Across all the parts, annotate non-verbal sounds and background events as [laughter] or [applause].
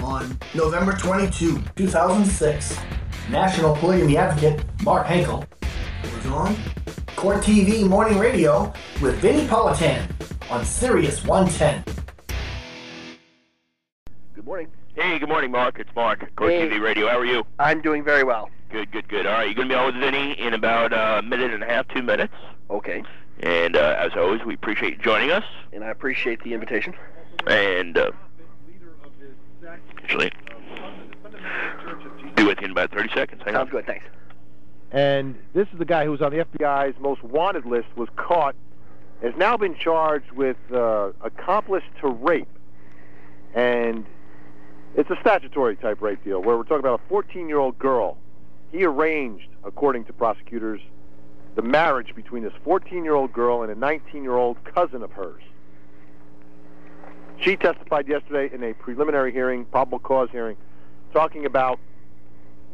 On November 22, 2006, National Polygamy Advocate Mark Henkel was on Court TV Morning Radio with Vinnie Politan on Sirius 110. Good morning. Hey, good morning, Mark. It's Mark, Court Hey. TV Radio. How are you? I'm doing very well. Good, good, good. All right, you're going to be on with Vinnie in about uh, a minute and a half, two minutes. Okay. And uh, as always, we appreciate you joining us. And I appreciate the invitation. And uh, actually, be with you in about 30 seconds. Hang Sounds on. good, thanks. And this is the guy who was on the FBI's most wanted list, was caught, has now been charged with uh, accomplice to rape. And it's a statutory type rape deal where we're talking about a 14 year old girl. He arranged, according to prosecutors, the marriage between this 14 year old girl and a 19 year old cousin of hers. She testified yesterday in a preliminary hearing, probable cause hearing, talking about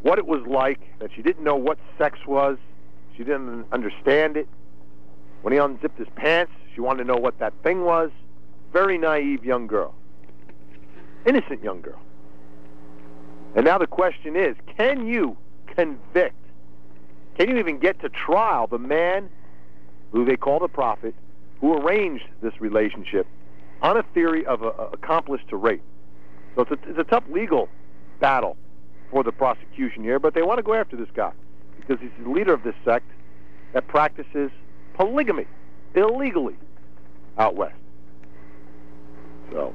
what it was like, that she didn't know what sex was, she didn't understand it. When he unzipped his pants, she wanted to know what that thing was. Very naive young girl. Innocent young girl. And now the question is can you convict? Can you even get to trial the man who they call the prophet who arranged this relationship on a theory of a, a accomplice to rape? So it's a, it's a tough legal battle for the prosecution here, but they want to go after this guy because he's the leader of this sect that practices polygamy illegally out west. So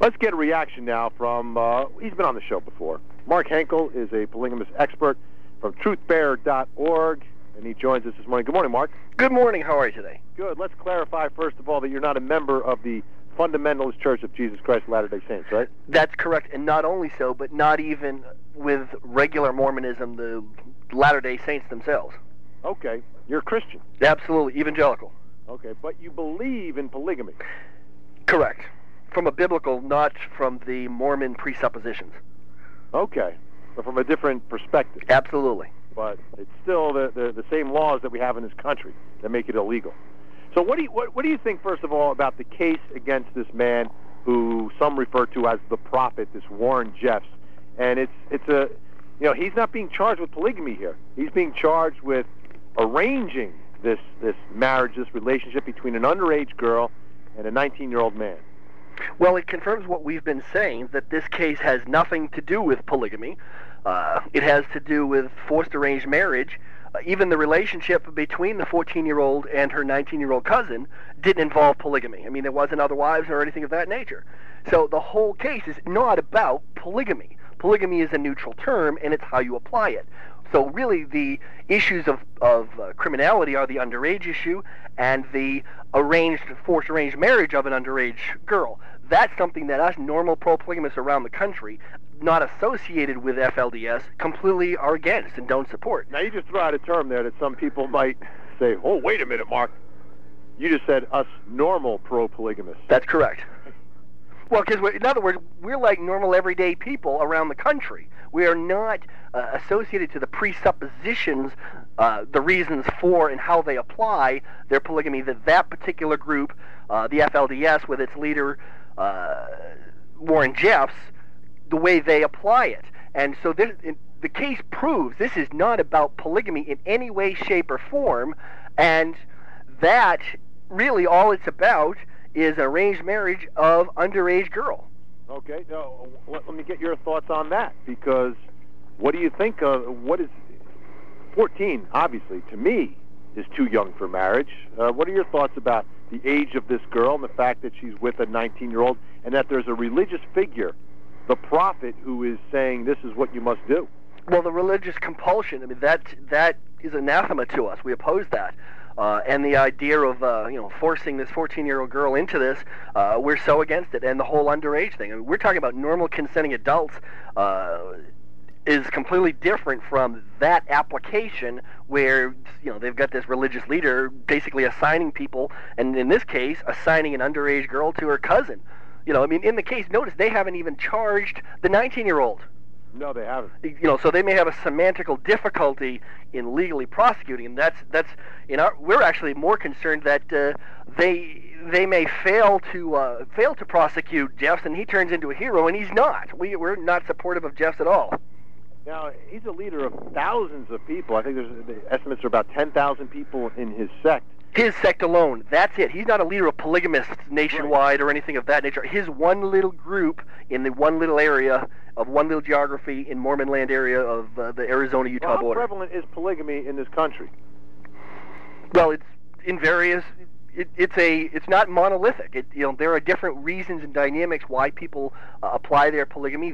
let's get a reaction now from, uh, he's been on the show before. Mark Henkel is a polygamous expert from truthbearer.org, and he joins us this morning. Good morning, Mark. Good morning. How are you today? Good. Let's clarify, first of all, that you're not a member of the Fundamentalist Church of Jesus Christ of Latter-day Saints, right? That's correct. And not only so, but not even with regular Mormonism, the Latter day Saints themselves. Okay. You're a Christian. Absolutely. Evangelical. Okay. But you believe in polygamy. Correct. From a biblical, not from the Mormon presuppositions. Okay. So from a different perspective. Absolutely. But it's still the, the, the same laws that we have in this country that make it illegal. So what do you what, what do you think first of all about the case against this man who some refer to as the prophet, this Warren Jeffs? And it's it's a you know, he's not being charged with polygamy here. He's being charged with arranging this this marriage, this relationship between an underage girl and a 19-year-old man. Well, it confirms what we've been saying that this case has nothing to do with polygamy. Uh, it has to do with forced arranged marriage. Even the relationship between the 14 year old and her 19 year old cousin didn't involve polygamy. I mean, there wasn't other wives or anything of that nature. So the whole case is not about polygamy. Polygamy is a neutral term, and it's how you apply it. So really, the issues of, of uh, criminality are the underage issue and the arranged, forced arranged marriage of an underage girl. That's something that us normal pro-polygamists around the country, not associated with FLDS, completely are against and don't support. Now you just throw out a term there that some people might say, "Oh, wait a minute, Mark. You just said us normal pro-polygamists." That's correct. Well, because in other words, we're like normal everyday people around the country. We are not uh, associated to the presuppositions, uh, the reasons for and how they apply their polygamy that that particular group, uh, the FLDS, with its leader uh, Warren Jeffs, the way they apply it. And so this, the case proves this is not about polygamy in any way, shape, or form, and that really all it's about is arranged marriage of underage girl. Okay, now let, let me get your thoughts on that because what do you think of what is 14? Obviously, to me, is too young for marriage. Uh, what are your thoughts about the age of this girl and the fact that she's with a 19-year-old and that there's a religious figure, the prophet, who is saying this is what you must do? Well, the religious compulsion, I mean, that that is anathema to us. We oppose that. Uh, and the idea of uh, you know forcing this 14-year-old girl into this, uh, we're so against it. And the whole underage thing. I mean, we're talking about normal consenting adults. Uh, is completely different from that application where you know they've got this religious leader basically assigning people, and in this case, assigning an underage girl to her cousin. You know, I mean, in the case, notice they haven't even charged the 19-year-old. No, they haven't. you know, so they may have a semantical difficulty in legally prosecuting, and that's that's in our. We're actually more concerned that uh, they they may fail to uh, fail to prosecute Jeffs, and he turns into a hero, and he's not. We we're not supportive of Jeffs at all. Now he's a leader of thousands of people. I think there's the estimates are about ten thousand people in his sect. His sect alone. That's it. He's not a leader of polygamists nationwide or anything of that nature. His one little group in the one little area of one little geography in Mormon land area of uh, the Arizona-Utah Well, how border. prevalent is polygamy in this country? Well, it's in various. It, it's a. It's not monolithic. It, you know, there are different reasons and dynamics why people uh, apply their polygamy.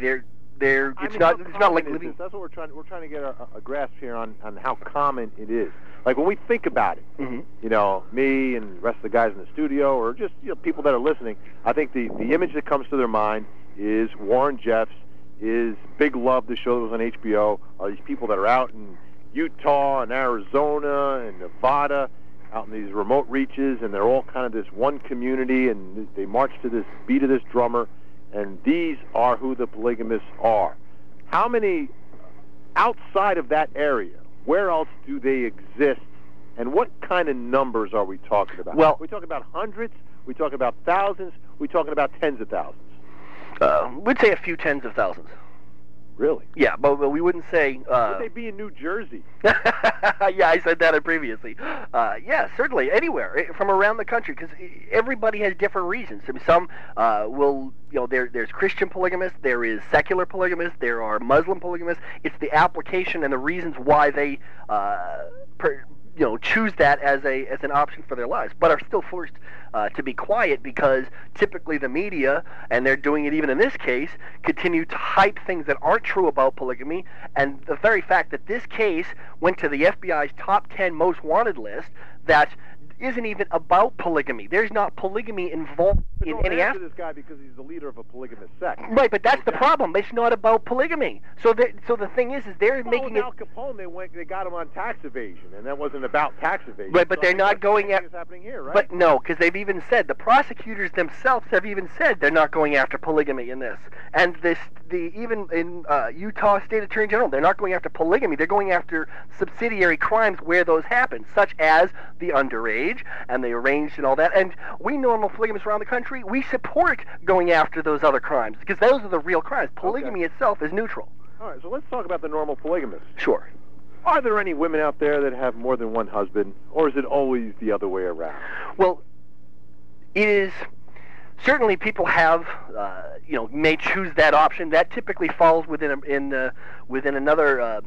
They're. They're. I It's mean, not. It's not like living. That's what we're trying. We're trying to get a, a grasp here on, on how common it is. Like when we think about it, Mhm. you know, me and the rest of the guys in the studio, or just you know people that are listening, I think the the image that comes to their mind is Warren Jeffs, is Big Love, the show that was on HBO, are these people that are out in Utah and Arizona and Nevada, out in these remote reaches, and they're all kind of this one community, and they march to this beat of this drummer, and these are who the polygamists are. How many outside of that area? Where else do they exist? And what kind of numbers are we talking about? Well- we talking about hundreds. We talking about thousands. We talking about tens of thousands. Uh, we'd say a few tens of thousands. Really? Yeah, but, but we wouldn't say. Uh, Would they be in New Jersey? [laughs] yeah, I said that previously. Uh, yeah, certainly anywhere eh, from around the country because everybody has different reasons. I mean, some uh, will, you know, there there's Christian polygamists, there is secular polygamists, there are Muslim polygamists. It's the application and the reasons why they, uh, per, you know, choose that as a as an option for their lives, but are still forced uh, to be quiet because typically the media, and they're doing it even in this case, continue to hype things that aren't true about polygamy. And the very fact that this case went to the FBI's top 10 most wanted list that isn't even about polygamy. There's not polygamy involved in Don't any aspect. this guy because he's the leader of a polygamous sect. Right, but that's the problem. It's not about polygamy. So the so the thing is, is they're Well, making with it Al Capone, they went, they got him on tax evasion, and that wasn't about tax evasion. Right, but So they're not going thing happening here, right? But no, because they've even said the prosecutors themselves have even said they're not going after polygamy in this, and this the even in uh, Utah State Attorney General they're not going after polygamy. They're going after subsidiary crimes where those happen, such as the underage and they arranged and all that. And we normal polygamists around the country we support going after those other crimes because those are the real crimes. Polygamy itself is neutral. All right, so let's talk about the normal polygamists. Sure. Are there any women out there that have more than one husband, or is it always the other way around? Well, it is certainly people have uh, you know may choose that option. That typically falls within a, in uh, within another uh,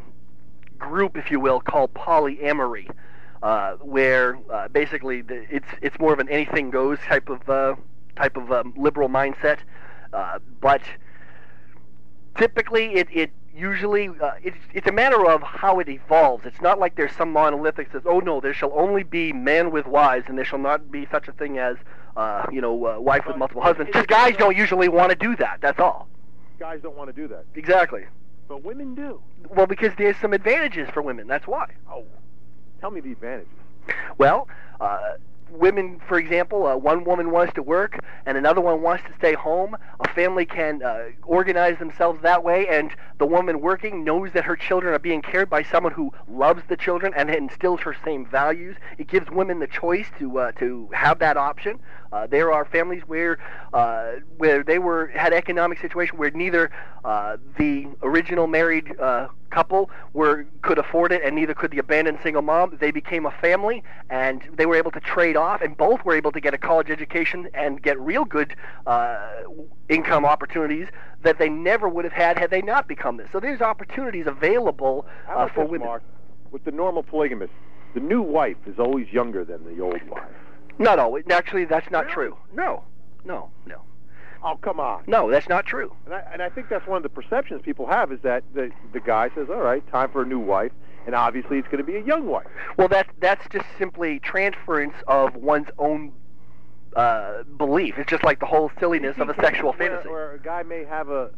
group, if you will, called polyamory, uh, where uh, basically the, it's it's more of an anything goes type of uh, type of um, liberal mindset, uh, but typically it, it usually uh, it's, it's a matter of how it evolves. It's not like there's some monolithic says oh no there shall only be men with wives and there shall not be such a thing as uh, you know uh, wife with multiple husbands. Because guys don't usually want to do that. That's all. Guys don't want to do that, exactly. But women do. well because there's some advantages for women. That's why. Oh, tell me the advantages. Well, uh, women, for example, uh, one woman wants to work and another one wants to stay home. A family can uh, organize themselves that way, and the woman working knows that her children are being cared by someone who loves the children and instills her same values. It gives women the choice to uh, to have that option. Uh, there are families where uh, where they were had economic situation where neither uh, the original married uh, couple were could afford it, and neither could the abandoned single mom. They became a family, and they were able to trade off, and both were able to get a college education and get real good uh, income opportunities that they never would have had had they not become this. So there's opportunities available uh, for women. Mark? With the normal polygamist, the new wife is always younger than the old wife. Not always. Actually, that's not Really? true. No, no, no, Oh, come on. no. That's not true. And I, and I think that's one of the perceptions people have is that the, the guy says, all right, time for a new wife, and obviously it's going to be a young wife. Well, that, that's just simply transference of one's own uh, belief. It's just like the whole silliness of a sexual fantasy. Where a guy may have a,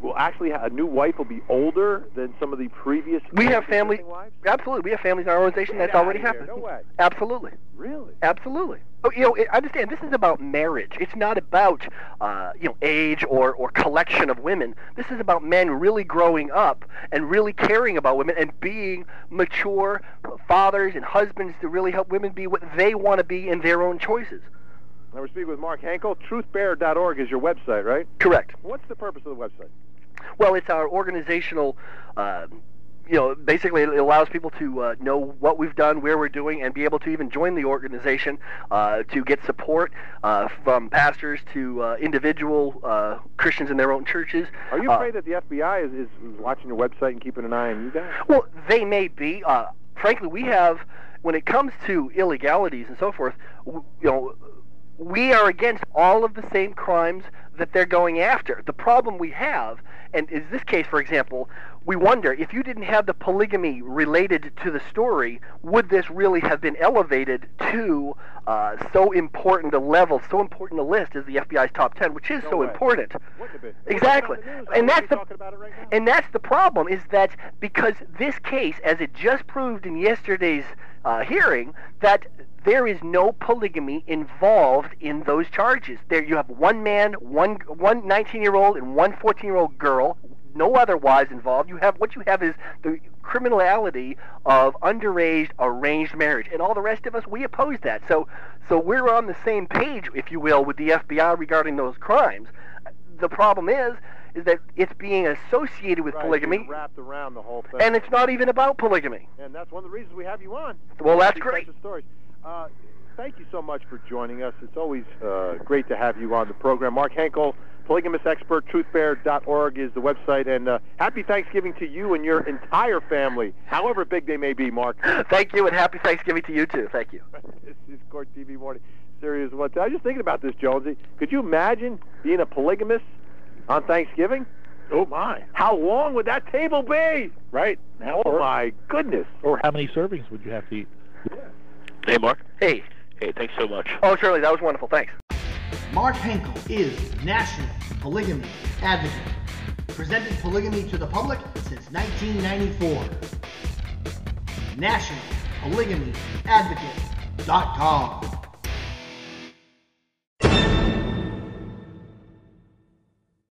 well, actually, a new wife will be older than some of the previous. We have family. Wives? Absolutely, we have families in our organization Get that's already happened. No way. Absolutely, Really? absolutely. Oh, you know, it- understand this is about marriage. It's not about uh, you know age or or collection of women. This is about men really growing up and really caring about women and being mature fathers and husbands to really help women be what they want to be in their own choices. Now we're speaking with Mark Henkel. Truthbearer.org is your website, right? Correct. What's the purpose of the website? Well, it's our organizational. Uh, you know, basically, it allows people to uh, know what we've done, where we're doing, and be able to even join the organization uh, to get support uh, from pastors to uh, individual uh, Christians in their own churches. Are you afraid that the FBI is, is, is watching your website and keeping an eye on you guys? Well, they may be. Uh, frankly, we have, when it comes to illegalities and so forth, you know, we are against all of the same crimes that they're going after. The problem we have, and is this case, for example, we wonder if you didn't have the polygamy related to the story, would this really have been elevated to uh, so important a level, so important a list as the FBI's top 10, which is No so way. important. Wouldn't have been. Exactly. It's on the news. And that's the- talking about it right? And that's the problem is that because this case, as it just proved in yesterday's uh, hearing, that there is no polygamy involved in those charges. There you have one man, one one 19-year-old, and one 14-year-old girl. No other wives involved. You have what you have is the criminality of underage arranged marriage, and all the rest of us we oppose that. So, so we're on the same page, if you will, with the FBI regarding those crimes. The problem is, is that it's being associated with Right, polygamy, wrapped around the whole thing. and it's not even about polygamy. And that's one of the reasons we have you on. Well, that's great. stories. Uh, thank you so much for joining us. It's always uh, great to have you on the program. Mark Henkel, polygamous expert, truthbear.org is the website. And uh, happy Thanksgiving to you and your entire family, however big they may be, Mark. [laughs] Thank you, and happy Thanksgiving to you too. Thank you. [laughs] this is Court TV Morning. Sirius one. I was just thinking about this, Jonesy. Could you imagine being a polygamist on Thanksgiving? Oh my! How long would that table be? Right now, Oh or, my goodness! or how many servings would you have to eat? Hey, Mark. Hey. Hey, thanks so much. Oh, Shirley, that was wonderful. Thanks. Mark Henkel is National Polygamy Advocate, presenting polygamy to the public since 1994. NationalPolygamyAdvocate.com.